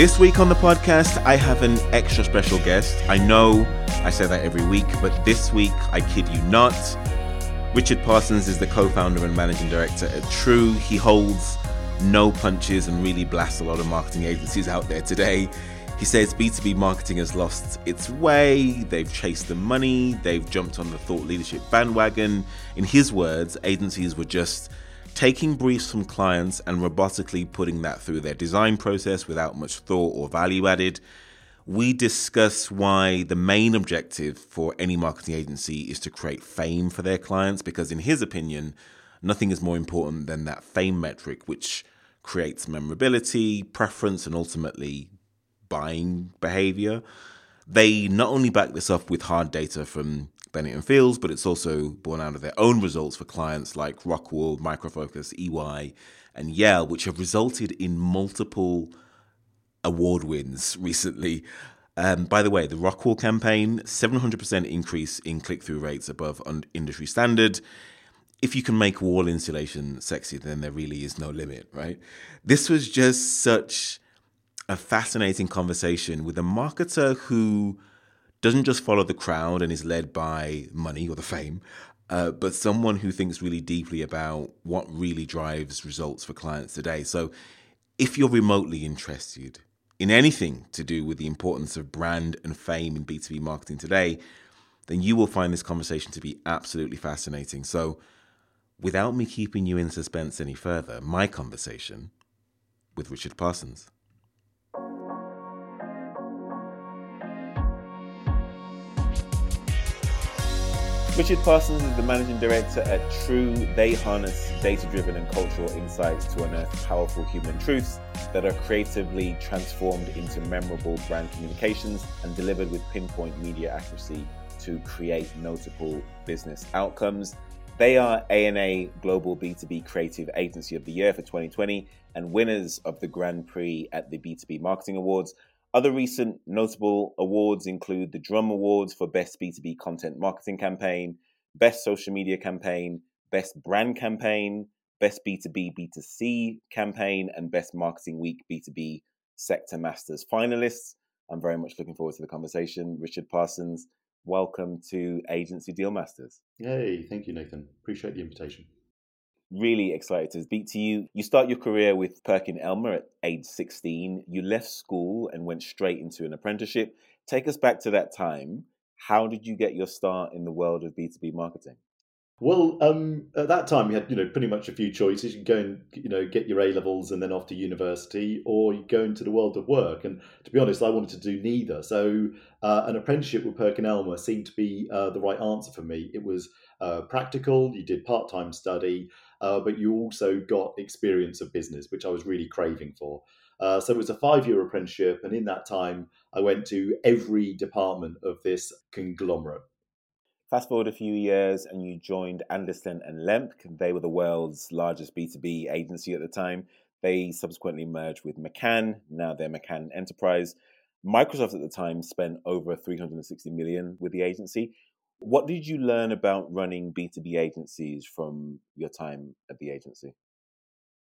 This week on the podcast, I have an extra special guest. I know I say that every week, but this week, I kid you not, Richard Parsons is the co founder and managing director at True. He holds no punches and really blasts a lot of marketing agencies out there today. He says B2B marketing has lost its way, they've chased the money, they've jumped on the thought leadership bandwagon. In his words, agencies were just taking briefs from clients and robotically putting that through their design process without much thought or value added. We discuss why the main objective for any marketing agency is to create fame for their clients, because in his opinion, nothing is more important than that fame metric, which creates memorability, preference, and ultimately buying behavior. They not only back this up with hard data from Binet and Fields, but it's also born out of their own results for clients like Rockwool, Microfocus, EY, and Yale, which have resulted in multiple award wins recently. Um, by the way, the Rockwool campaign, 700% increase in click through rates above industry standard. If you can make wall insulation sexy, then there really is no limit, right? This was just such a fascinating conversation with a marketer who doesn't just follow the crowd and is led by money or the fame, uh, but someone who thinks really deeply about what really drives results for clients today. So, if you're remotely interested in anything to do with the importance of brand and fame in B2B marketing today, then you will find this conversation to be absolutely fascinating. So, without me keeping you in suspense any further, my conversation with Richard Parsons. Richard Parsons is the managing director at True. They harness data driven and cultural insights to unearth powerful human truths that are creatively transformed into memorable brand communications and delivered with pinpoint media accuracy to create notable business outcomes. They are ANA Global B2B Creative Agency of the Year for 2020 and winners of the Grand Prix at the B2B Marketing Awards. Other recent notable awards include the Drum Awards for Best B2B Content Marketing Campaign, Best Social Media Campaign, Best Brand Campaign, Best B2B B2C Campaign, and Best Marketing Week B2B Sector Masters finalists. I'm very much looking forward to the conversation. Richard Parsons, welcome to Agency Deal Masters. Hey, thank you, Nathan. Appreciate the invitation really excited to speak to you. You start your career with Perkin Elmer at age 16. You left school and went straight into an apprenticeship. Take us back to that time. How did you get your start in the world of B2B marketing? Well, um, at that time, you had you know pretty much a few choices. You go and you know get your A levels and then off to university, or you go into the world of work. And to be honest, I wanted to do neither. So uh, an apprenticeship with Perkin Elmer seemed to be uh, the right answer for me. It was uh, practical. You did part time study uh, but you also got experience of business, which I was really craving for. Uh, so it was a five year apprenticeship, and in that time, I went to every department of this conglomerate. Fast forward a few years, and you joined Anderson and Lembke. They were the world's largest B2B agency at the time. They subsequently merged with McCann. Now they're McCann Enterprise. Microsoft at the time spent over 360 million with the agency. What did you learn about running B2B agencies from your time at the agency?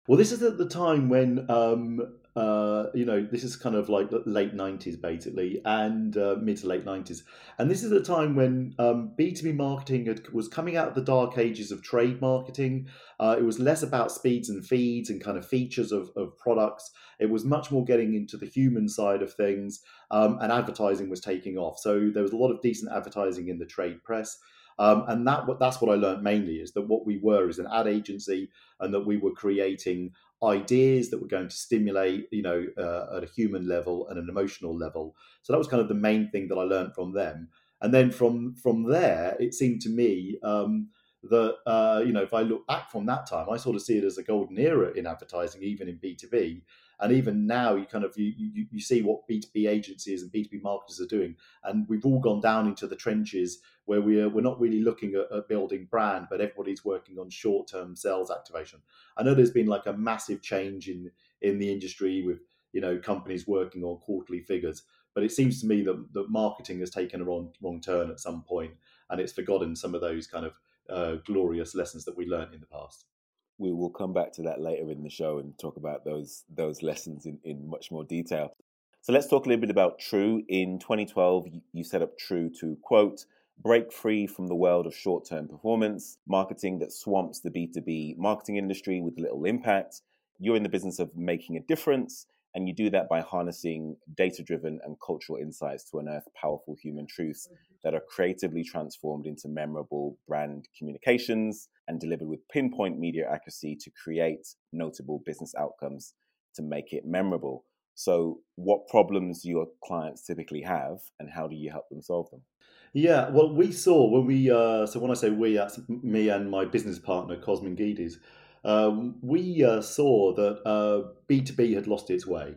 Well, this is at the time when, um, uh, you know, this is kind of like late 90s basically, and uh, mid to late 90s. And this is the time when um, B2B marketing had, was coming out of the dark ages of trade marketing. Uh, it was less about speeds and feeds and kind of features of, of products. It was much more getting into the human side of things, um, and advertising was taking off. So there was a lot of decent advertising in the trade press. Um, and that that's what I learned mainly is that what we were is an ad agency, and that we were creating ideas that were going to stimulate, you know, uh, at a human level and an emotional level. So that was kind of the main thing that I learned from them. And then from from there, it seemed to me um, that uh, you know, if I look back from that time, I sort of see it as a golden era in advertising, even in B two B. And even now, you kind of you, you, you see what B two B agencies and B two B marketers are doing, and we've all gone down into the trenches where we're we're not really looking at, at building brand, but everybody's working on short term sales activation. I know there's been like a massive change in in the industry with you know companies working on quarterly figures, but it seems to me that that marketing has taken a wrong wrong turn at some point, and it's forgotten some of those kind of uh, glorious lessons that we learned in the past we will come back to that later in the show and talk about those those lessons in, in much more detail. So let's talk a little bit about True. In 2012, you set up True to quote, break free from the world of short term performance, marketing that swamps the B2B marketing industry with little impact. You're in the business of making a difference, and you do that by harnessing data driven and cultural insights to unearth powerful human truths that are creatively transformed into memorable brand communications and delivered with pinpoint media accuracy to create notable business outcomes to make it memorable. So, what problems do your clients typically have, and how do you help them solve them? Yeah, well, we saw when we, uh, so when I say we, that's me and my business partner, Cosmin Guides, um, we uh, saw that uh, B2B had lost its way,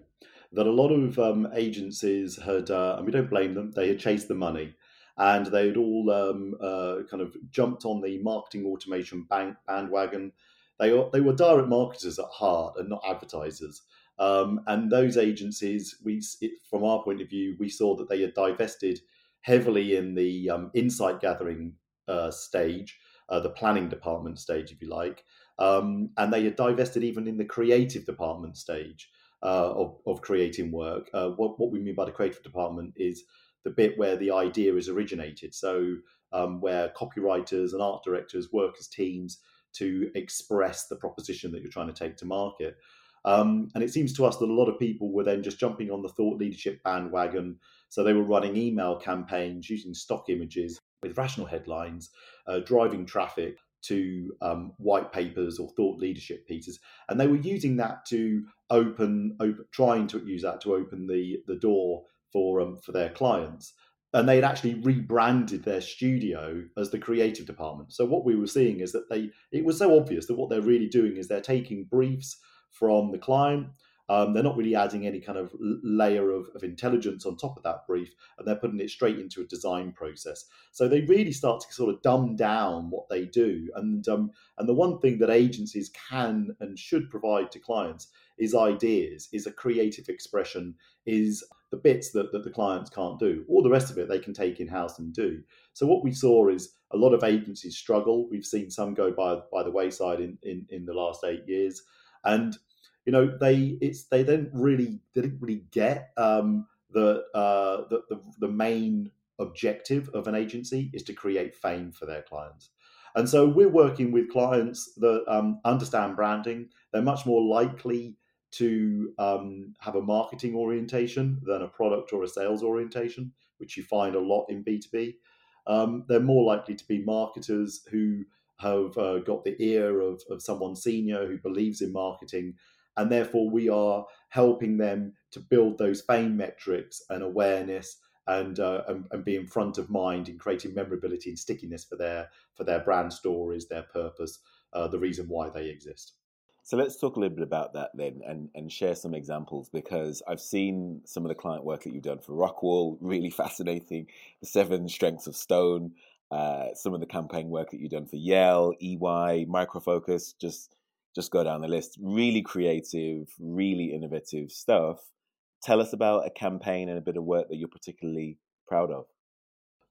that a lot of um, agencies had, uh, and we don't blame them, they had chased the money and they had all um, uh, kind of jumped on the marketing automation bandwagon. They, they were direct marketers at heart and not advertisers. Um, and those agencies, we, it, from our point of view, we saw that they had divested heavily in the um, insight gathering uh, stage, uh, the planning department stage, if you like, um, and they had divested even in the creative department stage uh, of, of creating work. Uh, what, what we mean by the creative department is the bit where the idea is originated. So, um, where copywriters and art directors work as teams to express the proposition that you're trying to take to market. Um, and it seems to us that a lot of people were then just jumping on the thought leadership bandwagon. So they were running email campaigns using stock images with rational headlines, uh, driving traffic to um, white papers or thought leadership pieces, and they were using that to open, open trying to use that to open the the door for um, for their clients. And they had actually rebranded their studio as the creative department. So what we were seeing is that they it was so obvious that what they're really doing is they're taking briefs from the client. Um, they're not really adding any kind of layer of, of, intelligence on top of that brief, and they're putting it straight into a design process. So they really start to sort of dumb down what they do. And um, and the one thing that agencies can and should provide to clients is ideas, is a creative expression, is the bits that, that the clients can't do. All the rest of it they can take in house and do. So what we saw is a lot of agencies struggle. We've seen some go by by the wayside in in, in the last eight years and you know they it's they didn't really they didn't really get um, the, uh, the, the the main objective of an agency is to create fame for their clients. And so we're working with clients that um, understand branding. They're much more likely to um, have a marketing orientation than a product or a sales orientation, which you find a lot in B2B. Um, they're more likely to be marketers who have uh, got the ear of, of someone senior who believes in marketing. And therefore, we are helping them to build those fame metrics and awareness and, uh, and, and be in front of mind in creating memorability and stickiness for their for their brand stories, their purpose, uh, the reason why they exist. So let's talk a little bit about that then and, and share some examples because I've seen some of the client work that you've done for Rockwool, really fascinating. The seven strengths of stone, uh, some of the campaign work that you've done for Yale, EY, Microfocus, just just go down the list. Really creative, really innovative stuff. Tell us about a campaign and a bit of work that you're particularly proud of.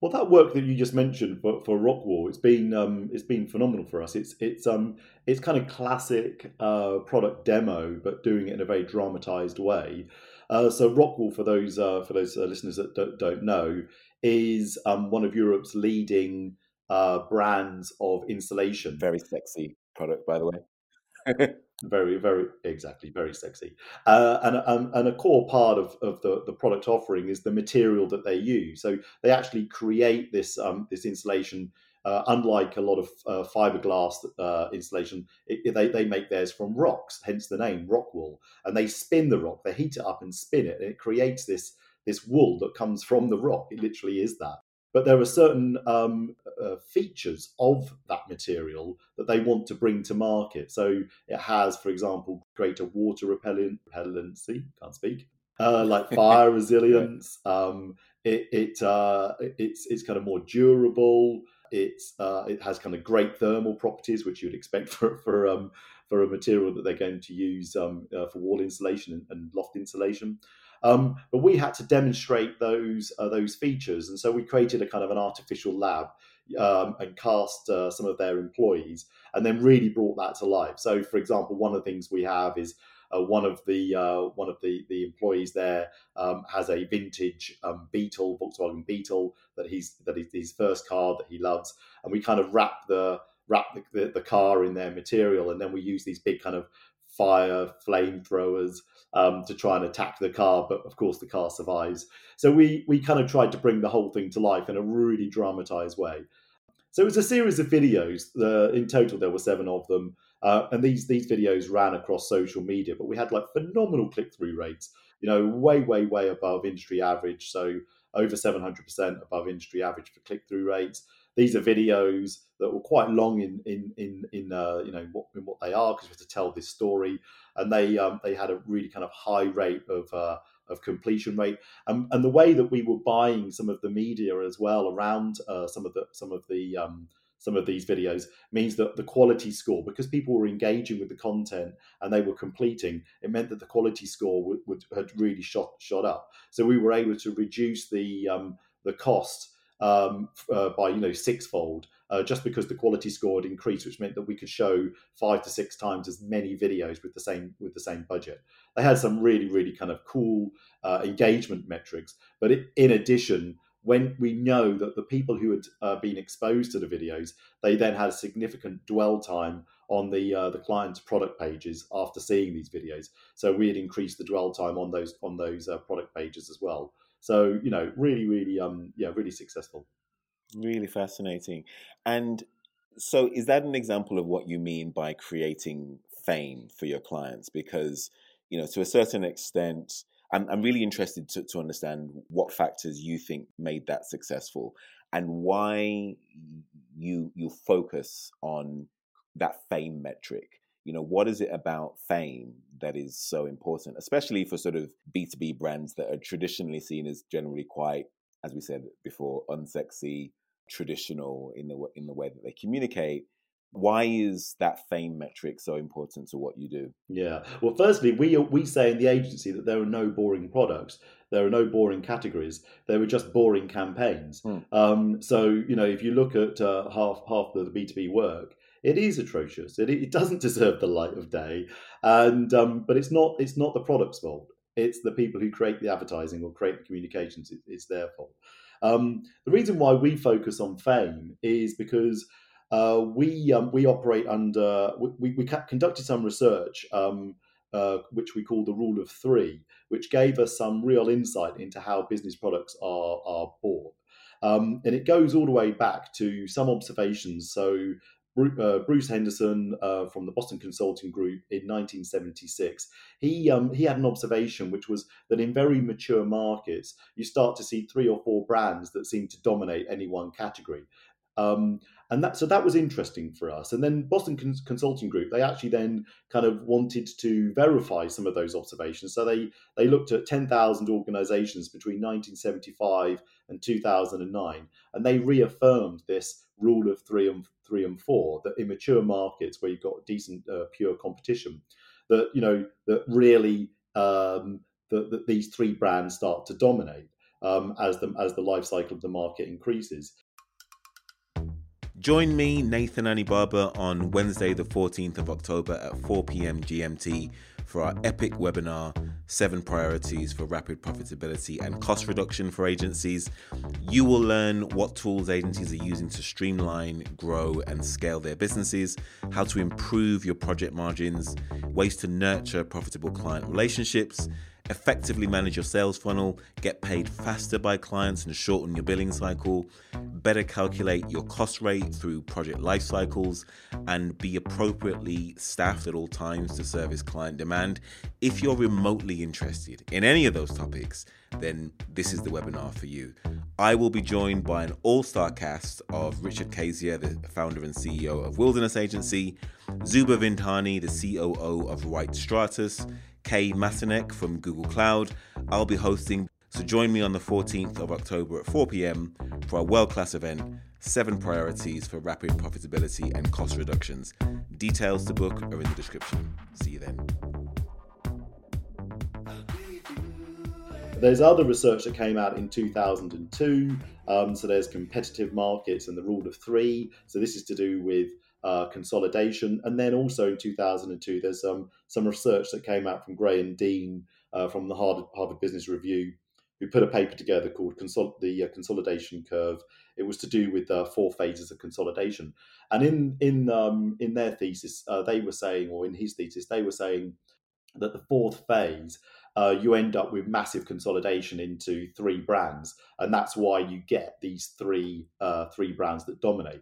Well, that work that you just mentioned for, for Rockwool, it's been um, it's been phenomenal for us. It's it's um it's kind of classic uh, product demo, but doing it in a very dramatized way. Uh, so Rockwool, for those uh, for those uh, listeners that don't, don't know, is um, one of Europe's leading uh, brands of insulation. Very sexy product, by the way. very, very exactly, very sexy. Uh, and, um, and a core part of, of the, the product offering is the material that they use. So they actually create this um, this insulation. Uh, unlike a lot of uh, fiberglass uh, insulation, it, they, they make theirs from rocks, hence the name Rockwool. And they spin the rock, they heat it up and spin it, and it creates this this wool that comes from the rock. It literally is that. But there are certain um, uh, features of that material that they want to bring to market. So it has, for example, greater water repellent, repellency, can't speak, uh, like fire resilience. Um, it, it uh, it's it's kind of more durable. It's uh, it has kind of great thermal properties, which you'd expect for for um, for a material that they're going to use um, uh, for wall insulation and, and loft insulation. Um, but we had to demonstrate those uh, those features, and so we created a kind of an artificial lab um, and cast uh, some of their employees, and then really brought that to life. So, for example, one of the things we have is uh, one of the uh, one of the the employees there um, has a vintage um, Beetle Volkswagen Beetle that he's that is his first car that he loves, and we kind of wrap the wrap the, the, the car in their material, and then we use these big kind of fire flamethrowers um, to try and attack the car, but of course the car survives. So we we kind of tried to bring the whole thing to life in a really dramatized way. So it was a series of videos. Uh, in total, there were seven of them, uh, and these these videos ran across social media. But we had like phenomenal click through rates. You know, way way way above industry average. So over seven hundred percent above industry average for click through rates. These are videos that were quite long in in in in uh, you know what, in what they are because we have to tell this story, and they um, they had a really kind of high rate of uh, of completion rate, and and the way that we were buying some of the media as well around uh, some of the some of the um, some of these videos means that the quality score, because people were engaging with the content and they were completing, it meant that the quality score would, would had really shot shot up. So we were able to reduce the um, the cost um, uh, by you know sixfold uh, just because the quality score had increased, which meant that we could show five to six times as many videos with the same with the same budget. They had some really really kind of cool uh, engagement metrics, but it, in addition. When we know that the people who had uh, been exposed to the videos, they then had significant dwell time on the uh, the client's product pages after seeing these videos. So we had increased the dwell time on those on those uh, product pages as well. So you know, really, really, um, yeah, really successful. Really fascinating. And so, is that an example of what you mean by creating fame for your clients? Because you know, to a certain extent, I'm, I'm really interested to, to understand what factors you think made that successful and why you you focus on that fame metric you know what is it about fame that is so important especially for sort of b2b brands that are traditionally seen as generally quite as we said before unsexy traditional in the in the way that they communicate? Why is that fame metric so important to what you do? Yeah. Well firstly we we say in the agency that there are no boring products there are no boring categories there are just boring campaigns. Hmm. um, so you know if you look at uh, half half the b2b work it is atrocious. It, it doesn't deserve the light of day, and um, but it's not it's not the product's fault. It's the people who create the advertising or create the communications. It, it's their fault. Um, the reason why we focus on fame is because uh, we um, we operate under we, we conducted some research um, uh, which we call the rule of three, which gave us some real insight into how business products are are bought. Um, and it goes all the way back to some observations. So Bruce Henderson uh, from the Boston Consulting Group in 1976. He um, he had an observation, which was that in very mature markets, you start to see three or four brands that seem to dominate any one category. Um, and that so that was interesting for us. And then Boston Cons- Consulting Group, they actually then kind of wanted to verify some of those observations. So they they looked at 10,000 organizations between 1975 and 2009, and they reaffirmed this rule of three and three and four that in mature markets where you've got decent uh, pure competition, that you know that really um, that, that these three brands start to dominate um, as the as the life cycle of the market increases. Join me, Nathan Anibaba, on Wednesday, the 14th of October at 4 p.m. GMT for our epic webinar Seven Priorities for Rapid Profitability and Cost Reduction for Agencies. You will learn what tools agencies are using to streamline, grow, and scale their businesses, how to improve your project margins, ways to nurture profitable client relationships effectively manage your sales funnel, get paid faster by clients and shorten your billing cycle, better calculate your cost rate through project life cycles, and be appropriately staffed at all times to service client demand. If you're remotely interested in any of those topics, then this is the webinar for you. I will be joined by an all star cast of Richard Kazier, the founder and CEO of Wilderness Agency, Zuba Vindhani, the COO of White Stratus, Kay Masinek from Google Cloud. I'll be hosting, so join me on the 14th of October at 4 pm for a world class event Seven Priorities for Rapid Profitability and Cost Reductions. Details to book are in the description. See you then. There's other research that came out in 2002. Um, so there's competitive markets and the rule of three. So this is to do with uh, consolidation. And then also in 2002, there's um, some research that came out from Gray and Dean uh, from the Harvard, Harvard Business Review, who put a paper together called Consol- the uh, Consolidation Curve. It was to do with uh, four phases of consolidation. And in in um, in their thesis, uh, they were saying, or in his thesis, they were saying that the fourth phase uh, you end up with massive consolidation into three brands, and that's why you get these three uh, three brands that dominate.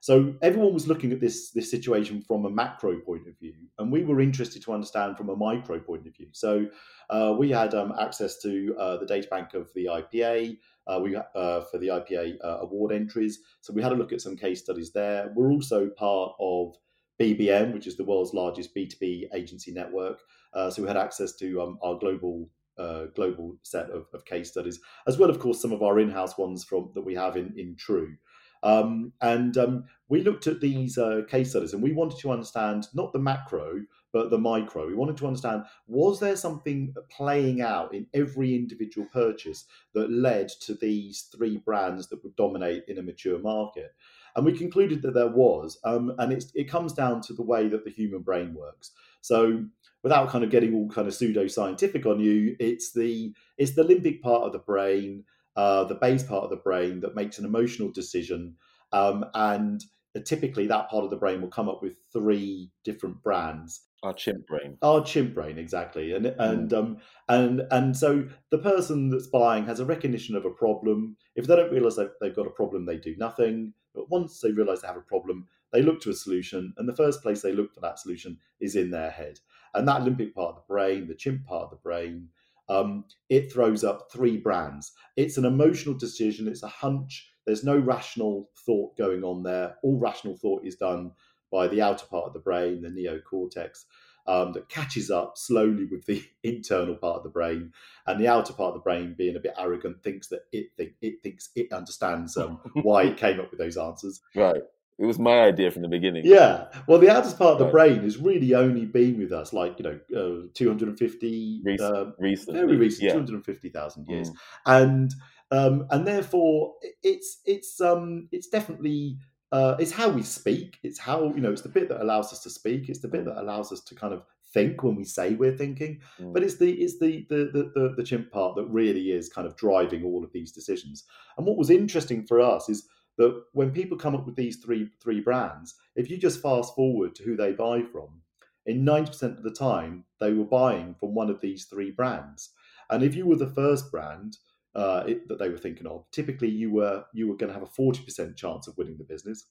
So everyone was looking at this this situation from a macro point of view, and we were interested to understand from a micro point of view. So uh, we had um, access to uh, the data bank of the IPA. Uh, we uh, for the IPA uh, award entries. So we had a look at some case studies there. We're also part of BBN, which is the world's largest B2B agency network. Uh, so we had access to um, our global uh, global set of, of, case studies, as well, of course, some of our in-house ones from that we have in in True. Um, and um, we looked at these uh, case studies and we wanted to understand not the macro, but the micro. We wanted to understand was there something playing out in every individual purchase that led to these three brands that would dominate in a mature market? And we concluded that there was. Um, and it comes down to the way that the human brain works. So without kind of getting all kind of pseudo scientific on you, it's the it's the limbic part of the brain uh, the base part of the brain that makes an emotional decision. Um, and typically, that part of the brain will come up with three different brands. Our chimp brain. Our chimp brain, exactly. And and mm. um and and so the person that's buying has a recognition of a problem. If they don't realize that they've got a problem, they do nothing. But once they realize they have a problem, they look to a solution. And the first place they look for that solution is in their head. And that limbic part of the brain, the chimp part of the brain, um, it throws up three brands. It's an emotional decision, it's a hunch. There's no rational thought going on there. All rational thought is done by the outer part of the brain, the neocortex, um, that catches up slowly with the internal part of the brain, and the outer part of the brain, being a bit arrogant, thinks that it think, it thinks it understands um, why it came up with those answers. Right. It was my idea from the beginning. Yeah. Well, the outer part of the right. brain has really only been with us like, you know, uh, 250, Recent, uh, recently. very recent, yeah. 250,000 years. Mm. And, um, and therefore it's, it's, um, it's definitely, uh, it's how we speak. It's how, you know, it's the bit that allows us to speak. It's the bit mm. that allows us to kind of think when we say we're thinking. Mm. But it's the, it's the, the, the, the, the chimp part that really is kind of driving all of these decisions. And what was interesting for us is, that when people come up with these three three brands, if you just fast forward to who they buy from, in 90% of the time they were buying from one of these three brands. And if you were the first brand uh, it, that they were thinking of, typically you were you were going to have a 40% chance of winning the business.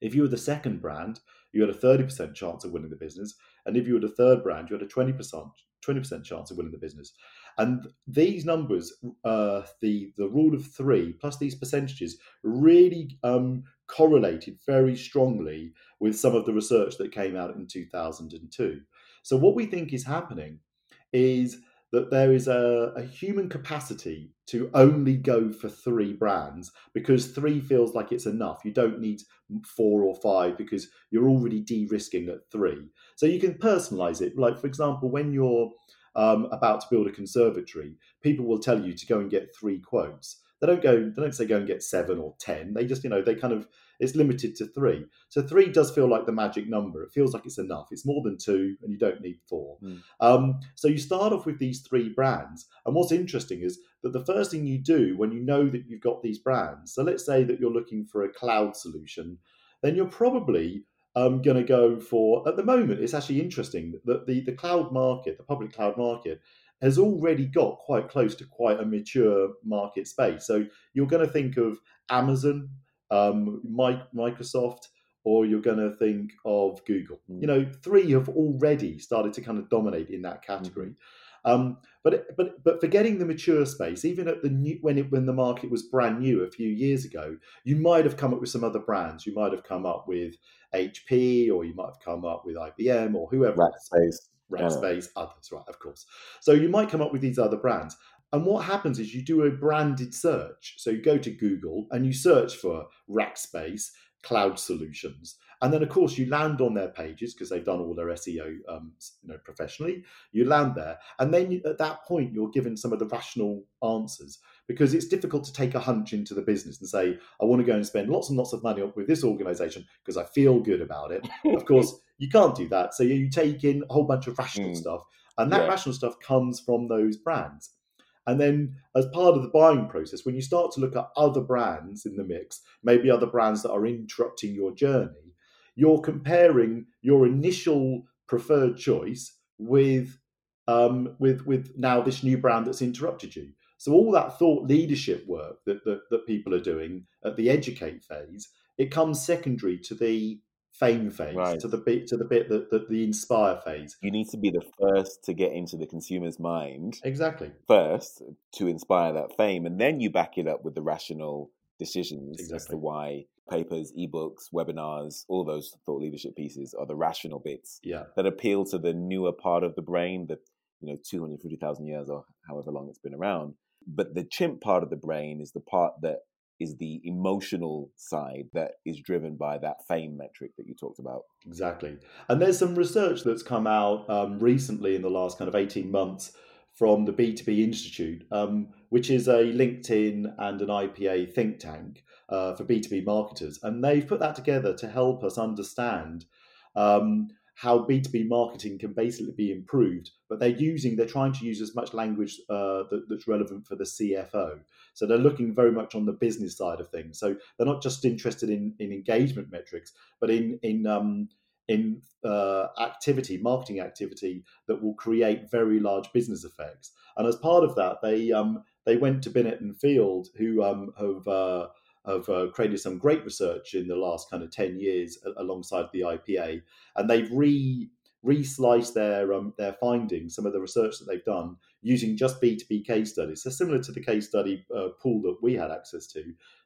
If you were the second brand, you had a 30% chance of winning the business. And if you were the third brand, you had a 20%, 20% chance of winning the business. And these numbers, uh, the the rule of three plus these percentages, really um, correlated very strongly with some of the research that came out in 2002. So what we think is happening is that there is a, a, human capacity to only go for three brands because three feels like it's enough. You don't need four or five because you're already de risking at three. So you can personalize it. Like, for example, when you're um, about to build a conservatory, people will tell you to go and get three quotes. They don't go. They don't say go and get seven or ten. They just, you know, they kind of it's limited to three. So three does feel like the magic number. It feels like it's enough. It's more than two, and you don't need four. Mm. Um, so you start off with these three brands. And what's interesting is that the first thing you do when you know that you've got these brands. So let's say that you're looking for a cloud solution, then you're probably um, going to go for, at the moment, it's actually interesting that the, the cloud market, the public cloud market, has already got quite close to quite a mature market space. So you're going to think of Amazon, um, Microsoft, or you're going to think of Google. Mm. You know, three have already started to kind of dominate in that category. Mm-hmm. Um, but but but forgetting the mature space, even at the new when it when the market was brand new a few years ago, you might have come up with some other brands. You might have come up with HP, or you might have come up with IBM, or whoever. Rackspace, Rackspace, yeah. others, right? Of course. So you might come up with these other brands. And what happens is you do a branded search. So you go to Google and you search for Rackspace, cloud solutions. And then, of course, you land on their pages because they've done all their SEO, um, you know, professionally. You land there, and then you, at that point, you're given some of the rational answers because it's difficult to take a hunch into the business and say, "I want to go and spend lots and lots of money with this organisation because I feel good about it." of course, you can't do that. So you take in a whole bunch of rational mm. stuff, and that yeah. rational stuff comes from those brands. And then, as part of the buying process, when you start to look at other brands in the mix, maybe other brands that are interrupting your journey, you're comparing your initial preferred choice with um, with with now this new brand that's interrupted you. So all that thought leadership work that, that, that people are doing at the educate phase, it comes secondary to the fame phase, right. to the bit to the bit that, that the inspire phase. You need to be the first to get into the consumer's mind. Exactly. First to inspire that fame, and then you back it up with the rational decisions exactly. as to why papers, ebooks, webinars, all those thought leadership pieces are the rational bits yeah. that appeal to the newer part of the brain that, you know, 250,000 years or however long it's been around. But the chimp part of the brain is the part that is the emotional side that is driven by that fame metric that you talked about. Exactly. And there's some research that's come out um, recently in the last kind of 18 months from the B2B Institute, um, which is a LinkedIn and an IPA think tank uh, for B2B marketers. And they've put that together to help us understand um, how B2B marketing can basically be improved. But they're using, they're trying to use as much language uh, that, that's relevant for the CFO. So they're looking very much on the business side of things. So they're not just interested in, in engagement metrics, but in, in, um, in uh, activity, marketing activity that will create very large business effects. And as part of that, they um, they went to Binet and Field, who um, have uh, have uh, created some great research in the last kind of 10 years alongside the IPA. And they've re re-sliced their um, their findings, some of the research that they've done using just B2B case studies. So similar to the case study uh, pool that we had access to,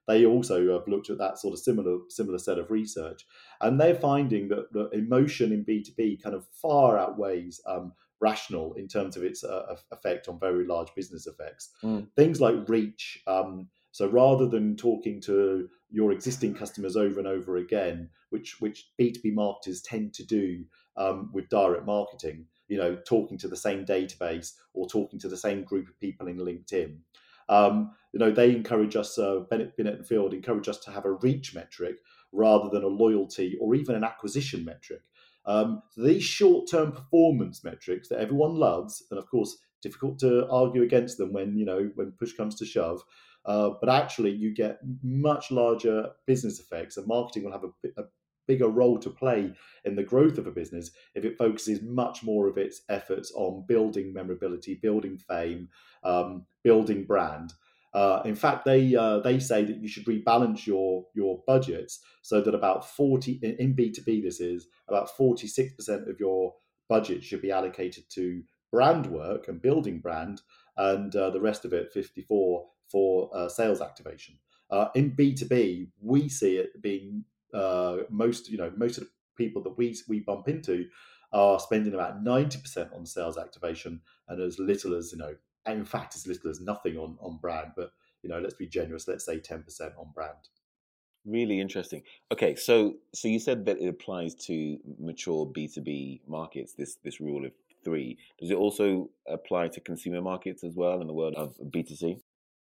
they also have looked at that sort of similar similar set of research, and they're finding that, that emotion in B2B kind of far outweighs um, rational in terms of its uh, effect on very large business effects. Mm. Things like reach. Um, so rather than talking to your existing customers over and over again, which which B2B marketers tend to do um, with direct marketing, you know, talking to the same database or talking to the same group of people in LinkedIn. Um, you know, they encourage us, uh, Binet, Binet and Field encourage us to have a reach metric rather than a loyalty or even an acquisition metric. Um, these short-term performance metrics that everyone loves, and of course, difficult to argue against them when you know when push comes to shove. Uh, but actually, you get much larger business effects, and marketing will have a, a bigger role to play in the growth of a business if it focuses much more of its efforts on building memorability, building fame, um, building brand. Uh, in fact, they uh, they say that you should rebalance your your budgets so that about forty in B two B this is about forty six percent of your budget should be allocated to brand work and building brand, and uh, the rest of it fifty four for uh, sales activation. Uh, in B two B, we see it being uh, most you know most of the people that we we bump into are spending about ninety percent on sales activation and as little as you know, in fact, as little as nothing on on brand. But you know, let's be generous. Let's say ten percent on brand. Really interesting. Okay, so so you said that it applies to mature B two B markets. This this rule of three. Does it also apply to consumer markets as well in the world of B two C?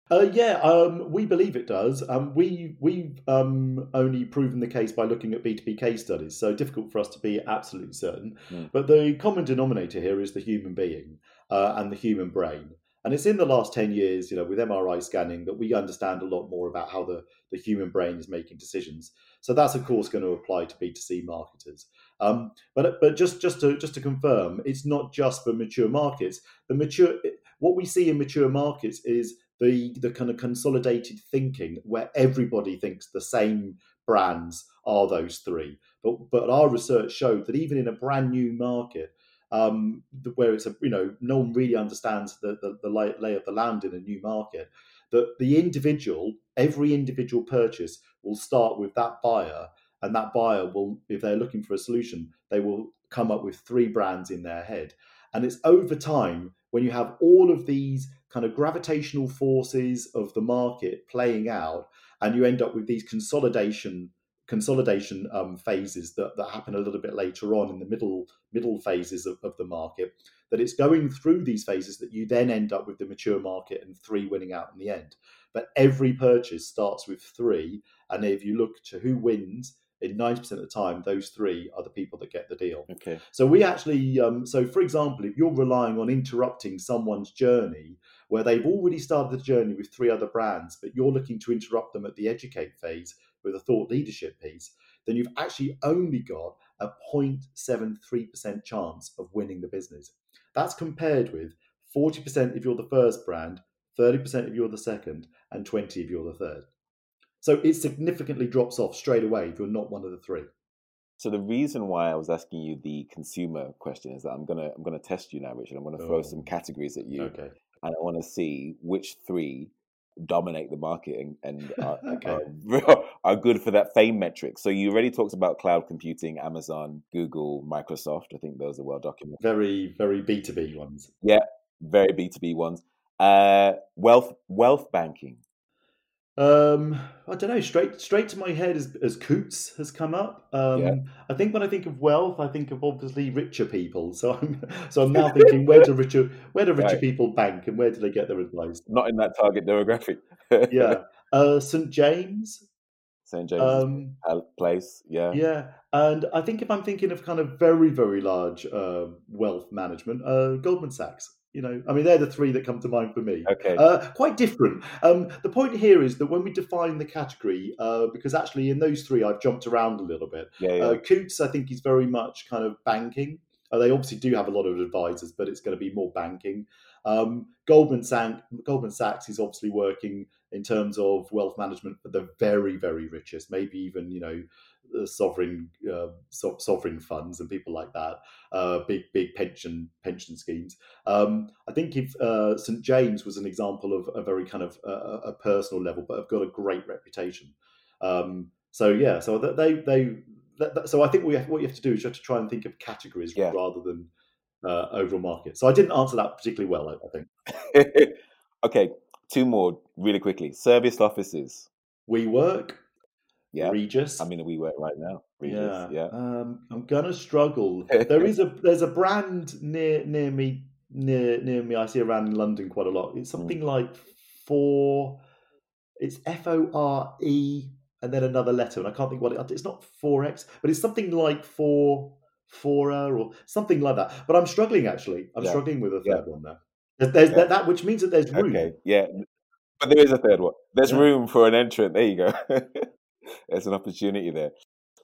Uh, yeah, um, we believe it does. Um, we we've um, only proven the case by looking at B two B case studies, so difficult for us to be absolutely certain. Mm. But the common denominator here is the human being uh, and the human brain, and it's in the last ten years, you know, with MRI scanning, that we understand a lot more about how the the human brain is making decisions. So that's of course going to apply to B two C marketers. Um, but but just just to just to confirm, it's not just for mature markets. The mature what we see in mature markets is the the kind of consolidated thinking where everybody thinks the same brands are those three. But but our research showed that even in a brand new market, um, where it's a you know no one really understands the, the the lay, lay of the land in a new market, that the individual every individual purchase will start with that buyer, and that buyer will if they're looking for a solution, they will come up with three brands in their head, and it's over time when you have all of these kind of gravitational forces of the market playing out, and you end up with these consolidation consolidation um, phases that, that happen a little bit later on in the middle middle phases of, of the market. That it's going through these phases that you then end up with the mature market and three winning out in the end. But every purchase starts with three, and if you look to who wins in 90% of the time, those three are the people that get the deal. Okay. So we actually, um, so for example, if you're relying on interrupting someone's journey where they've already started the journey with three other brands, but you're looking to interrupt them at the educate phase with a thought leadership piece, then you've actually only got a 0.73% chance of winning the business. That's compared with 40% if you're the first brand, 30% if you're the second, and 20 if you're the third. So it significantly drops off straight away if you're not one of the three. So the reason why I was asking you the consumer question is that I'm gonna I'm gonna test you now, Richard. I'm gonna throw oh. some categories at you, okay. and I want to see which three dominate the market and, and are, okay. are, are, good for that fame metric. So you already talked about cloud computing, Amazon, Google, Microsoft. I think those are well documented. Very, very B two B ones. Yeah, very B two B ones. Uh, wealth wealth banking. Um, I don't know. Straight straight to my head as, as Coutts has come up. Um, yeah. I think when I think of wealth, I think of obviously richer people. So I'm so I'm now thinking where do richer where do richer right. people bank and where do they get their advice? Not in that target demographic. yeah. Uh, St James. St James um, place. Yeah. Yeah, and I think if I'm thinking of kind of very very large uh, wealth management, uh, Goldman Sachs. You know, I mean, they're the three that come to mind for me. Okay. Uh, quite different. Um, the point here is that when we define the category, uh, because actually in those three I've jumped around a little bit. Yeah, yeah. Uh, Coutts, I think, is very much kind of banking. Uh, they obviously do have a lot of advisors, but it's going to be more banking. Um, Goldman, Sachs, Goldman Sachs is obviously working in terms of wealth management for the very, very richest, maybe even you know sovereign uh, so- sovereign funds and people like that, uh, big big pension pension schemes. Um, I think if uh, St James was an example of a very kind of a personal level, but have got a great reputation. Um, so yeah, so they they. so I think we have, what you have to do is you have to try and think of categories yeah. rather than uh, overall market. So I didn't answer that particularly well. I, I think. okay, two more really quickly. Service offices. WeWork yeah. Regus. I'm in a WeWork right now. Regus, yeah. yeah. Um, I'm gonna struggle. there is a there's a brand near near me near near me. I see around in London quite a lot. It's hmm. something mm. like four. It's F O R E and then another letter, and I can't think what it. It's not four X, but it's something like four Fora or something like that. But I'm struggling actually. I'm yeah. struggling with a third yeah. one there. There's, there's that, that, which means that there's room. Okay, yeah, but there is a third one. There's room for an entrant. There you go. There's an opportunity there.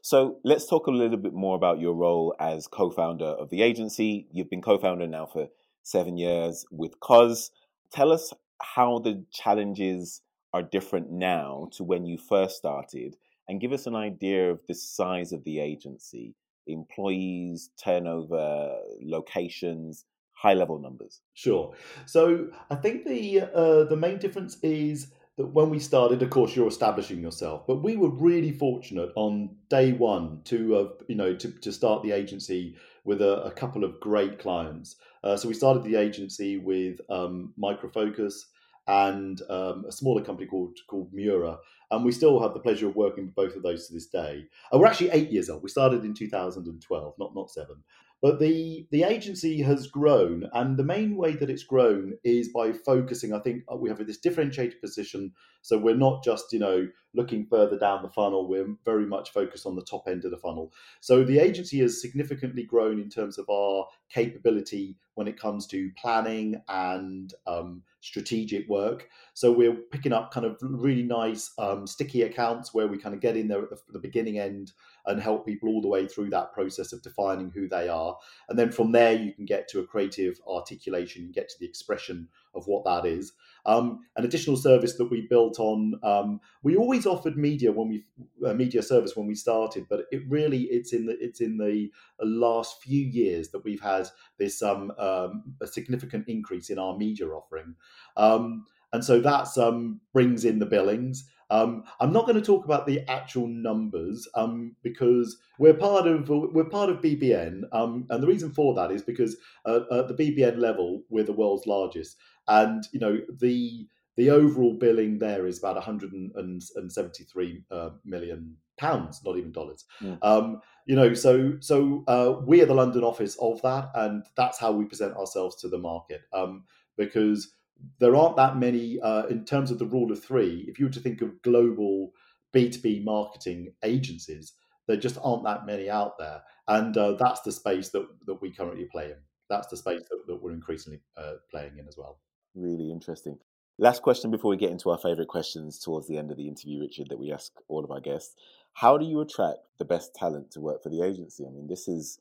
So let's talk a little bit more about your role as co-founder of the agency. You've been co-founder now for seven years with Cos. Tell us how the challenges are different now to when you first started, and give us an idea of the size of the agency, employees, turnover, locations, high level numbers. Sure. So I think the uh, the main difference is that when we started, of course, you're establishing yourself, but we were really fortunate on day one to have, you know, to, to start the agency with a, a couple of great clients. Uh, so we started the agency with um, Microfocus and um, a smaller company called called Mura, and we still have the pleasure of working with both of those to this day. Uh, we're actually eight years old. We started in 2012, not not seven. But the the agency has grown, and the main way that it's grown is by focusing. I think uh, we have this differentiated position, so we're not just you know looking further down the funnel. We're very much focused on the top end of the funnel. So the agency has significantly grown in terms of our capability when it comes to planning and um, strategic work. So we're picking up kind of really nice um, sticky accounts where we kind of get in there at the, the beginning end and help people all the way through that process of defining who they are. And then from there, you can get to a creative articulation, you get to the expression of what that is. Um, an additional service that we built on, um, we always offered media when we uh, media service when we started, but it really it's in the it's in the last few years that we've had this um, um a significant increase in our media offering, um, and so that's um, brings in the billings. Um, I'm not going to talk about the actual numbers um, because we're part of we're part of BBN, um, and the reason for that is because uh, at the BBN level we're the world's largest, and you know the the overall billing there is about 173 uh, million pounds, not even dollars. Mm. Um, you know, so so uh, we are the London office of that, and that's how we present ourselves to the market. Um, because there aren't that many uh, in terms of the rule of three. If you were to think of global B two B marketing agencies, there just aren't that many out there, and uh, that's the space that that we currently play in. That's the space that, that we're increasingly uh, playing in as well. Really interesting. Last question before we get into our favorite questions towards the end of the interview, Richard, that we ask all of our guests. How do you attract the best talent to work for the agency? I mean, this is,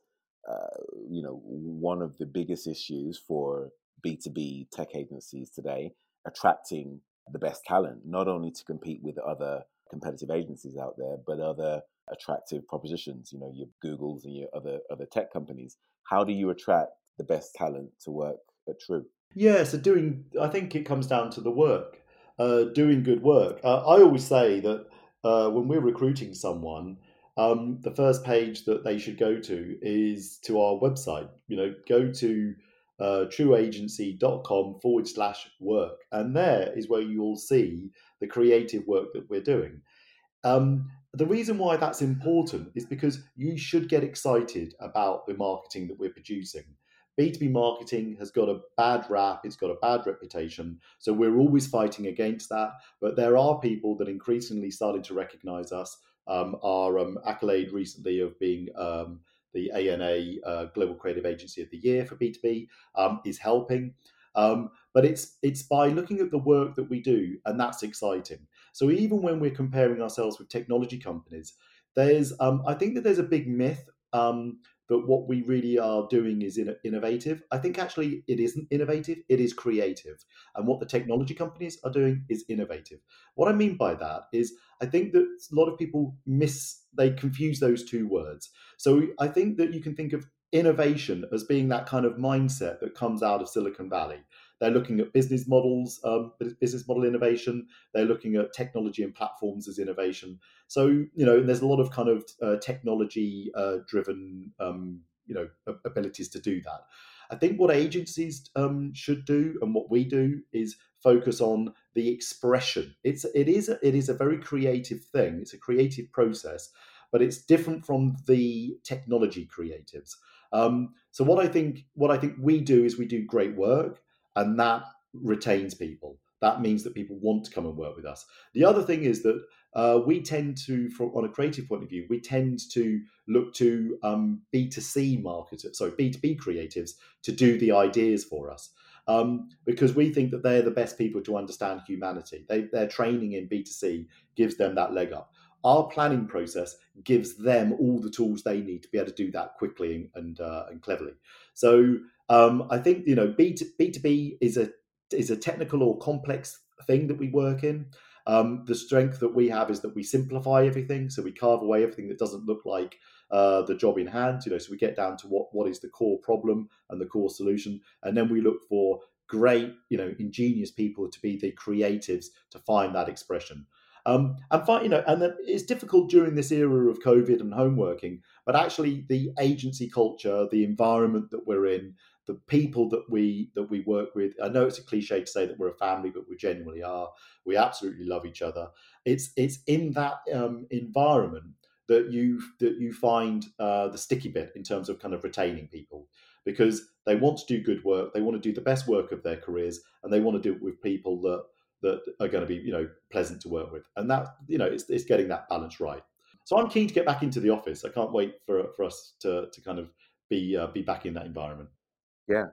uh, you know, one of the biggest issues for B2B tech agencies today, attracting the best talent, not only to compete with other competitive agencies out there, but other attractive propositions, you know, your Googles and your other other tech companies. How do you attract the best talent to work at True? Yeah, so doing, I think it comes down to the work, uh, doing good work. Uh, I always say that uh, when we're recruiting someone, um, the first page that they should go to is to our website. You know, go to uh, trueagency.com forward slash work. And there is where you'll see the creative work that we're doing. Um, the reason why that's important is because you should get excited about the marketing that we're producing. B2B marketing has got a bad rap, it's got a bad reputation. So we're always fighting against that. But there are people that increasingly starting to recognize us. Um, our um, accolade recently of being um, the ANA uh, Global Creative Agency of the Year for B2B um, is helping. Um, but it's it's by looking at the work that we do, and that's exciting. So even when we're comparing ourselves with technology companies, there's um, I think that there's a big myth um, but what we really are doing is in, innovative. I think actually it isn't innovative, it is creative. And what the technology companies are doing is innovative. What I mean by that is I think that a lot of people miss, they confuse those two words. So I think that you can think of innovation as being that kind of mindset that comes out of Silicon Valley. They're looking at business models, um, business model innovation. They're looking at technology and platforms as innovation. So you know, there's a lot of kind of uh, technology uh, driven, um, you know, abilities to do that. I think what agencies um, should do and what we do is focus on the expression. It's it is it is a very creative thing. It's a creative process, but it's different from the technology creatives. Um, so what I think what I think we do is we do great work and that retains people. That means that people want to come and work with us. The other thing is that uh, we tend to, from on a creative point of view, we tend to look to um, B2C marketers, sorry, B2B creatives to do the ideas for us. Um, because we think that they're the best people to understand humanity. They, their training in B2C gives them that leg up. Our planning process gives them all the tools they need to be able to do that quickly and, uh, and cleverly. So um, I think you know B two B is a is a technical or complex thing that we work in. Um, the strength that we have is that we simplify everything, so we carve away everything that doesn't look like uh, the job in hand. You know, so we get down to what what is the core problem and the core solution, and then we look for great, you know, ingenious people to be the creatives to find that expression. Um, and find, you know, and it's difficult during this era of COVID and home working, but actually the agency culture, the environment that we're in, the people that we that we work with. I know it's a cliche to say that we're a family, but we genuinely are. We absolutely love each other. It's it's in that um, environment that you that you find uh, the sticky bit in terms of kind of retaining people because they want to do good work, they want to do the best work of their careers, and they want to do it with people that that are going to be you know pleasant to work with, and that you know it's, it's getting that balance right. So I'm keen to get back into the office. I can't wait for for us to to kind of be uh, be back in that environment. Yeah,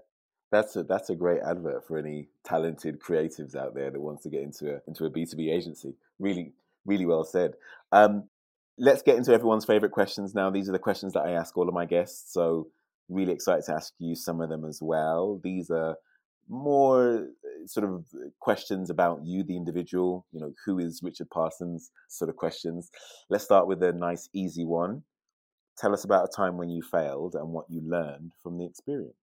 that's a that's a great advert for any talented creatives out there that wants to get into a into a B two B agency. Really, really well said. Um, let's get into everyone's favorite questions now. These are the questions that I ask all of my guests. So really excited to ask you some of them as well. These are more uh, sort of questions about you, the individual. You know, who is Richard Parsons? Sort of questions. Let's start with a nice, easy one. Tell us about a time when you failed and what you learned from the experience.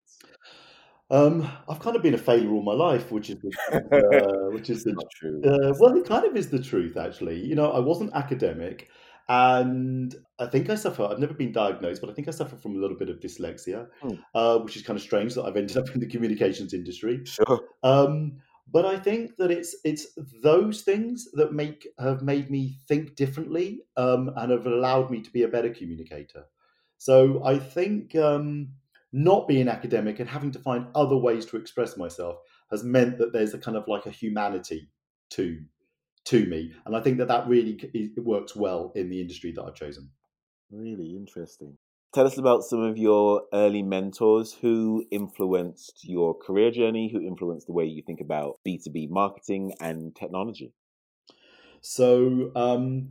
Um, I've kind of been a failure all my life, which is the, uh, which is the Not true. uh, well, it kind of is the truth actually. You know, I wasn't academic, and I think I suffer. I've never been diagnosed, but I think I suffer from a little bit of dyslexia, Hmm. uh, which is kind of strange that I've ended up in the communications industry. Sure. Um, but I think that it's it's those things that make have made me think differently um, and have allowed me to be a better communicator. So I think um, not being academic and having to find other ways to express myself has meant that there's a kind of like a humanity to to me, and I think that that really it works well in the industry that I've chosen. Really interesting. Tell us about some of your early mentors who influenced your career journey, who influenced the way you think about B2B marketing and technology. So, um,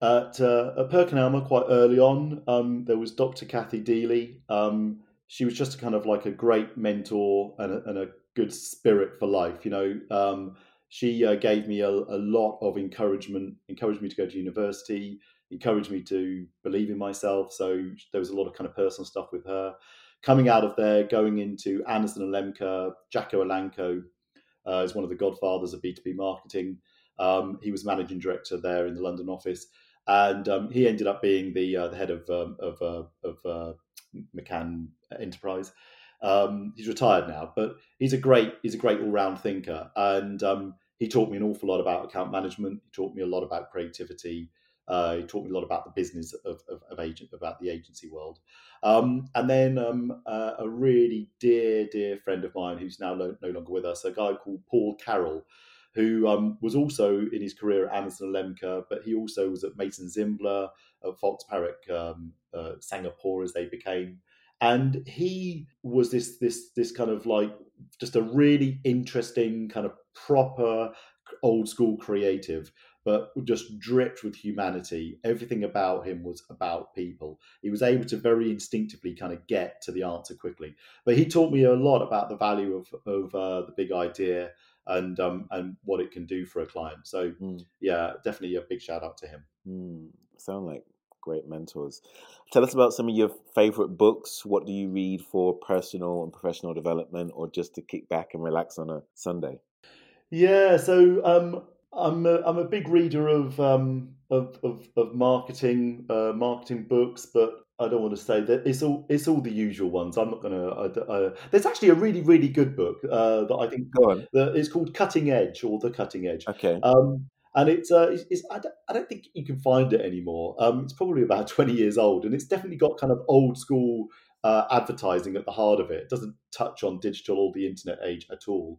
at, uh, at PerkinElmer, quite early on, um, there was Dr. Kathy Deely. Um, she was just a kind of like a great mentor and a, and a good spirit for life. You know, um, she uh, gave me a, a, lot of encouragement, encouraged me to go to university, encouraged me to believe in myself. So there was a lot of kind of personal stuff with her. Coming out of there, going into Anderson and Lembke, Jacko Alanko uh, is one of the godfathers of B2B marketing. Um, he was managing director there in the London office, and um, he ended up being the uh, the head of um, of, uh, of uh, McCann Enterprise. Um, he's retired now, but he's a great he's a great all round thinker, and um, he taught me an awful lot about account management. He taught me a lot about creativity. Uh, he taught me a lot about the business of, of, of agent about the agency world. Um, and then um, uh, a really dear, dear friend of mine who's now no, no longer with us, a guy called Paul Carroll, who um, was also in his career at Anderson and Lembke, but he also was at Mason Zimbler, at Fox Parrott, um, uh, Sangapore as they became. And he was this this this kind of like just a really interesting kind of proper old school creative but just dripped with humanity. Everything about him was about people. He was able to very instinctively kind of get to the answer quickly. But he taught me a lot about the value of of uh, the big idea and um, and what it can do for a client. So mm. yeah, definitely a big shout out to him. Mm. Sound like great mentors. Tell us about some of your favorite books. What do you read for personal and professional development, or just to kick back and relax on a Sunday? Yeah, so um, I'm a, I'm a big reader of um, of, of, of marketing uh, marketing books, but I don't want to say that it's all it's all the usual ones. I'm not going to. there's actually a really really good book uh, that I think Go on. that is called Cutting Edge or The Cutting Edge. Okay. Um, and it's, uh, it's, it's I, don't, I, don't, think you can find it anymore. Um, it's probably about 20 years old, and it's definitely got kind of old school uh, advertising at the heart of it. It doesn't touch on digital or the internet age at all.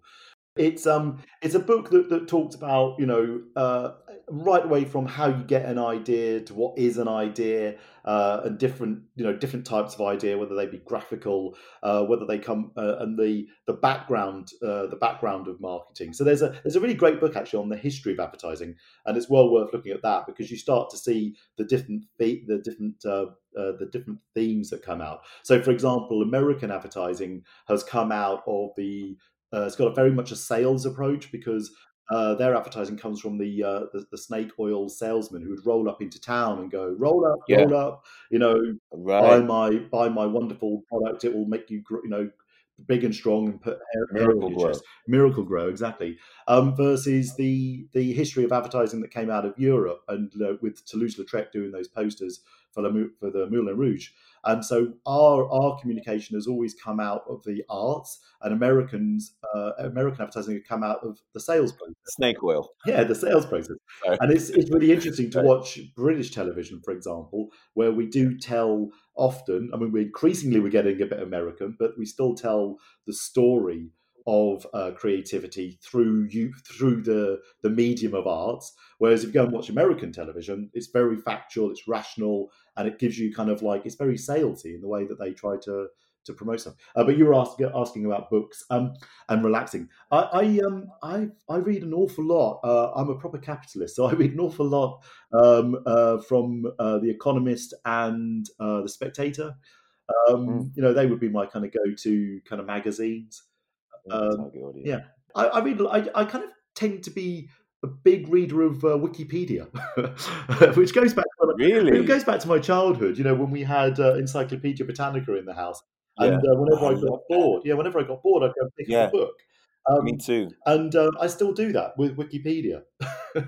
It's um it's a book that, that talks about you know uh, right away from how you get an idea to what is an idea uh, and different you know different types of idea whether they be graphical uh, whether they come uh, and the the background uh, the background of marketing. So there's a there's a really great book actually on the history of advertising and it's well worth looking at that because you start to see the different the different uh, uh, the different themes that come out. So, for example, American advertising has come out of the uh, it's got a very much a sales approach because uh, their advertising comes from the, uh, the, the snake oil salesman who would roll up into town and go, "Roll up, yeah. roll up, you know, right. buy my buy my wonderful product. It will make you, you know, big and strong and put hair, Miracle-Gro. Miracle-Gro, exactly. Um, versus the the history of advertising that came out of Europe and uh, with Toulouse-Lautrec doing those posters for the for the Moulin Rouge. And so our our communication has always come out of the arts, and Americans uh, American advertising have come out of the sales process. Snake oil. Yeah, the sales process. Sorry. And it's it's really interesting to watch British television, for example, where we do tell often. I mean, we increasingly we're getting a bit American, but we still tell the story of uh, creativity through you through the the medium of arts. Whereas if you go and watch American television, it's very factual, it's rational, and it gives you kind of like it's very salesy in the way that they try to to promote stuff. Uh, but you were asking asking about books um, and relaxing. I I, um, I I read an awful lot. Uh, I'm a proper capitalist, so I read an awful lot um, uh, from uh, the Economist and uh, the Spectator. Mm. You know, they would be my kind of go to kind of magazines. Um, yeah, I, I mean, I, I kind of tend to be a big reader of uh, Wikipedia, which goes back to, really it goes back to my childhood. You know, when we had uh, Encyclopedia Britannica in the house, and yeah. uh, whenever I, got bored, yeah, whenever I got bored, I'd go pick yeah. up a book. Um, Me too. And uh, I still do that with Wikipedia. and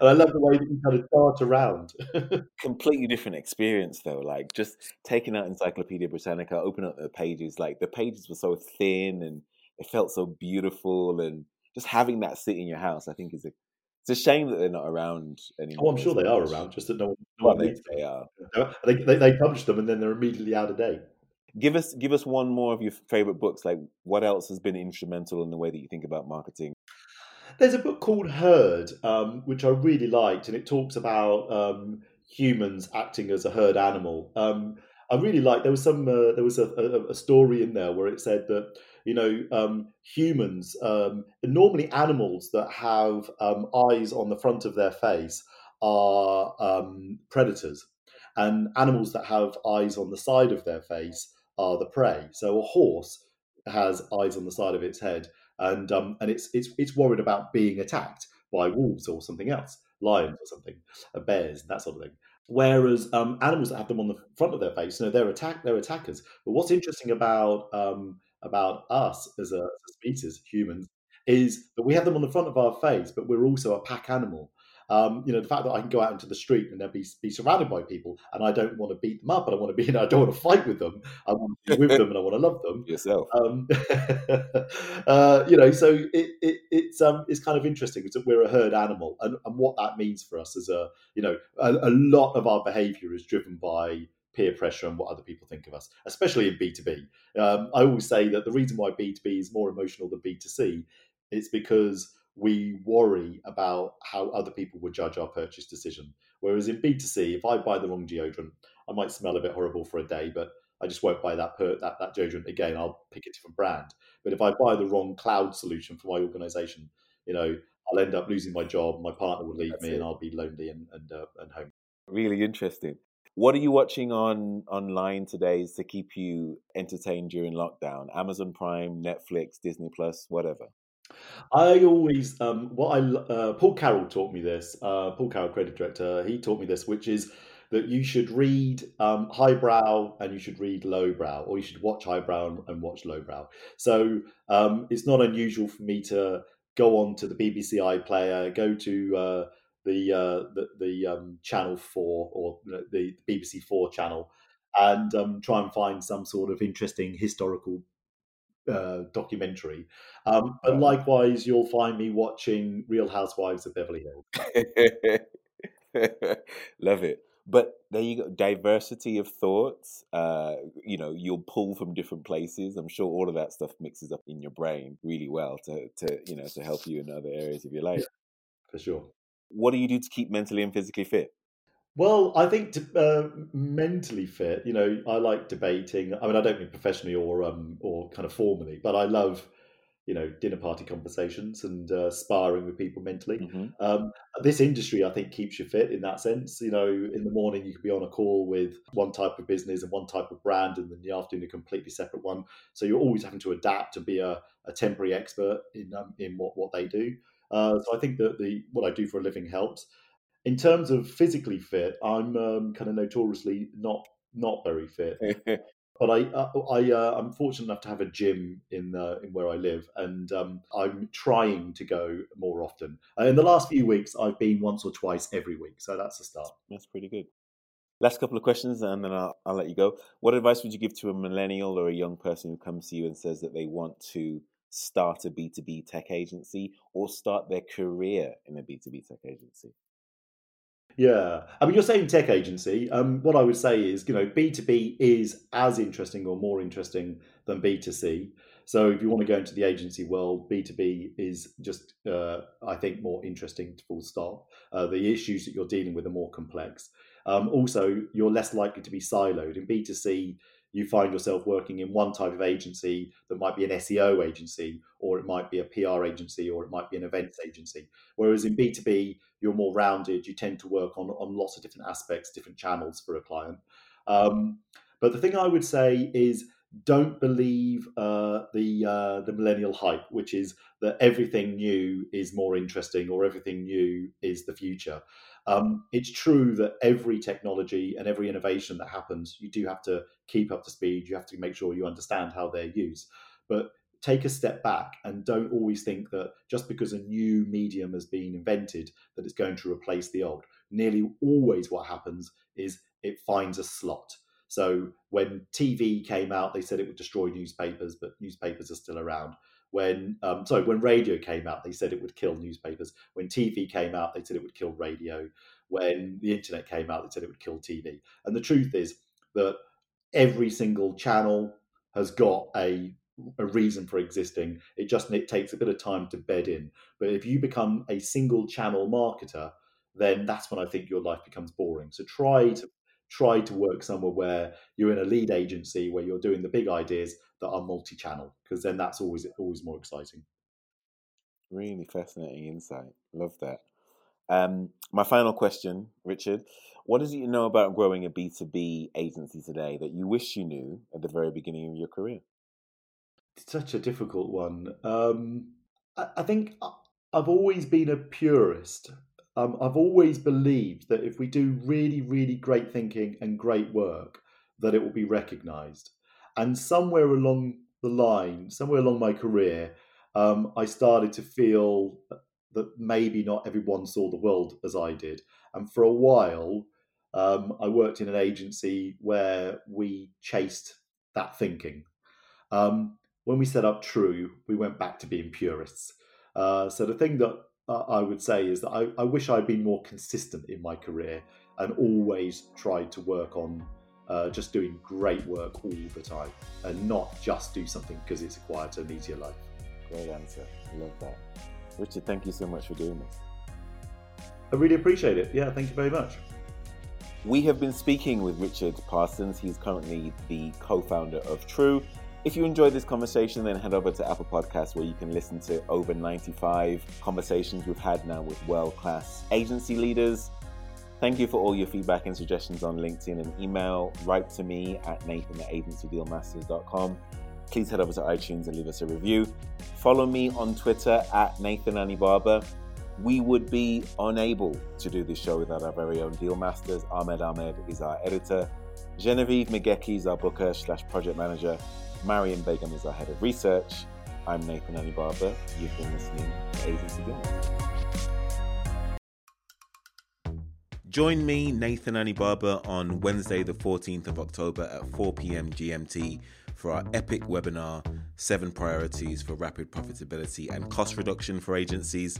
I love the way that you kind of dart around. Completely different experience, though. Like just taking out Encyclopedia Britannica, open up the pages. Like the pages were so thin and it felt so beautiful and just having that sit in your house, I think is a it's a shame that they're not around anymore. Oh, I'm sure they are around, just that no one, no well, one they, they, are. They, they, they publish them and then they're immediately out of date. Give us give us one more of your favorite books. Like what else has been instrumental in the way that you think about marketing? There's a book called Herd, um, which I really liked, and it talks about um, humans acting as a herd animal. Um, I really liked. There was some. Uh, there was a, a, a, story in there where it said that you know um, humans, um, normally animals that have um, eyes on the front of their face are um, predators, and animals that have eyes on the side of their face are the prey. So a horse has eyes on the side of its head, and um, and it's it's it's worried about being attacked by wolves or something else, lions or something, uh, bears, that sort of thing. Whereas um, animals that have them on the front of their face, you know, they're attack, they're attackers. But what's interesting about um, about us as a, as a species, humans, is that we have them on the front of our face, but we're also a pack animal. Um, you know, the fact that I can go out into the street and then be, be surrounded by people and I don't want to beat them up and I want to be, you know, I don't want to fight with them. I want to be with them and I want to love them. Yourself. Um, uh, you know, so it, it, it's, um, it's kind of interesting that we're a herd animal and, and what that means for us as a, you know, a, a lot of our behavior is driven by peer pressure and what other people think of us, especially in B2B. Um, I always say that the reason why B2B is more emotional than B2C is because we worry about how other people would judge our purchase decision. Whereas in B2C, if I buy the wrong deodorant, I might smell a bit horrible for a day, but I just won't buy that per, that, that deodorant again. I'll pick a different brand. But if I buy the wrong cloud solution for my organization, you know, I'll end up losing my job. My partner will leave That's me, it. and I'll be lonely and and, uh, and home. Really interesting. What are you watching on online today to keep you entertained during lockdown? Amazon Prime, Netflix, Disney Plus, whatever. I always um, what I uh, Paul Carroll taught me this. Uh, Paul Carroll, creative director, he taught me this, which is that you should read um, highbrow and you should read lowbrow, or you should watch highbrow and, watch lowbrow. So um, it's not unusual for me to go on to the BBC iPlayer, go to uh, the uh, the, the um, Channel Four or the BBC Four channel, and um, try and find some sort of interesting historical uh, documentary. Um, but likewise, you'll find me watching Real Housewives of Beverly Hills. Love it. But there you go, diversity of thoughts. Uh, you know, you'll pull from different places. I'm sure all of that stuff mixes up in your brain really well to, to you know, to help you in other areas of your life. Yeah, for sure. What do you do to keep mentally and physically fit? Well, I think to, uh, mentally fit, you know, I like debating. I mean, I don't mean professionally or um, or kind of formally, but I love, you know, dinner party conversations and uh, sparring with people mentally. Mm-hmm. Um, this industry, I think, keeps you fit in that sense. You know, in the morning you could be on a call with one type of business and one type of brand, and then the afternoon a completely separate one. So you're always having to adapt and be a, a temporary expert in um, in what what they do. Uh, so I think that the what I do for a living helps in terms of physically fit, I'm um, kind of notoriously not not very fit. but I, uh, I, uh, I'm fortunate enough to have a gym in uh, in where I live, and um, I'm trying to go more often. Uh, in the last few weeks, I've been once or twice every week, so that's a start. That's pretty good. Last couple of questions, and then I'll, I'll let you go. What advice would you give to a millennial or a young person who comes to you and says that they want to start a B2B tech agency or start their career in a B2B tech agency? Yeah, I mean, you're saying tech agency. Um, what I would say is, you know, B two B is as interesting or more interesting than B two C. So if you want to go into the agency world, B two B is just, uh, I think, more interesting. To full stop. Uh, the issues that you're dealing with are more complex. Um, also, you're less likely to be siloed. In B two C, you find yourself working in one type of agency that might be an SEO agency, or it might be a PR agency, or it might be an events agency. Whereas in B2B, you're more rounded. You tend to work on, on lots of different aspects, different channels for a client. Um, but the thing I would say is don't believe uh, the uh, the millennial hype, which is that everything new is more interesting or everything new is the future. Um, it's true that every technology and every innovation that happens, you do have to keep up to speed. You have to make sure you understand how they're used. But take a step back and don't always think that just because a new medium has been invented that it's going to replace the old. Nearly always what happens is it finds a slot. So when TV came out, they said it would destroy newspapers, but newspapers are still around. When um, sorry, when radio came out, they said it would kill newspapers. When TV came out, they said it would kill radio. When the internet came out, they said it would kill TV. And the truth is that every single channel has got a a reason for existing. It just it takes a bit of time to bed in. But if you become a single channel marketer, then that's when I think your life becomes boring. So try to try to work somewhere where you're in a lead agency where you're doing the big ideas that are multi-channel because then that's always always more exciting. Really fascinating insight. Love that. Um, my final question, Richard. What is it you know about growing a B2B agency today that you wish you knew at the very beginning of your career? such a difficult one. Um, I, I, think I've always been a purist. Um, I've always believed that if we do really, really great thinking and great work, that it will be recognised. And somewhere along the line, somewhere along my career, um, I started to feel that maybe not everyone saw the world as I did. And for a while, um, I worked in an agency where we chased that thinking. Um, when we set up True, we went back to being purists. Uh, so the thing that I would say is that I, I, wish I'd been more consistent in my career and always tried to work on uh, just doing great work all the time and not just do something because it's a quieter easier life. Great answer. I love that. Richard, thank you so much for doing this. I really appreciate it. Yeah, thank you very much. We have been speaking with Richard Parsons. He's currently the co founder of True if you enjoyed this conversation, then head over to Apple Podcasts where you can listen to over 95 conversations we've had now with world class agency leaders. Thank you for all your feedback and suggestions on LinkedIn and email. Write to me at nathan at agencydealmasters.com. Please head over to iTunes and leave us a review. Follow me on Twitter at Nathan Anibaba. We would be unable to do this show without our very own deal masters. Ahmed Ahmed is our editor. Genevieve Megeki is our booker slash project manager. Mariam Begum is our head of research. I'm Nathan Anibaba. You've been listening to Agency Guinness. Join me, Nathan Anibaba, on Wednesday, the 14th of October at 4 p.m. GMT for our epic webinar, Seven Priorities for Rapid Profitability and Cost Reduction for Agencies.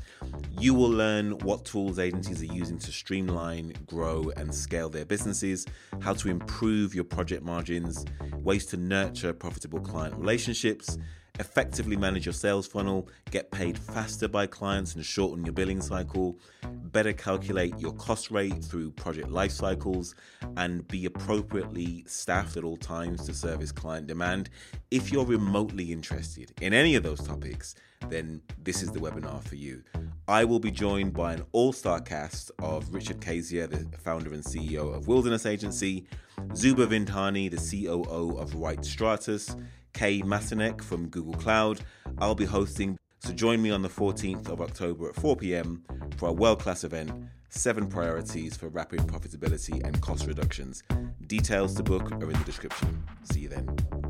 You will learn what tools agencies are using to streamline, grow, and scale their businesses, how to improve your project margins, ways to nurture profitable client relationships effectively manage your sales funnel, get paid faster by clients and shorten your billing cycle, better calculate your cost rate through project life cycles, and be appropriately staffed at all times to service client demand. If you're remotely interested in any of those topics, then this is the webinar for you. I will be joined by an all star cast of Richard Kazier, the founder and CEO of Wilderness Agency, Zuba Vindhani, the COO of White Stratus, Kay Masinek from Google Cloud. I'll be hosting, so join me on the 14th of October at 4 pm for a world class event Seven Priorities for Rapid Profitability and Cost Reductions. Details to book are in the description. See you then.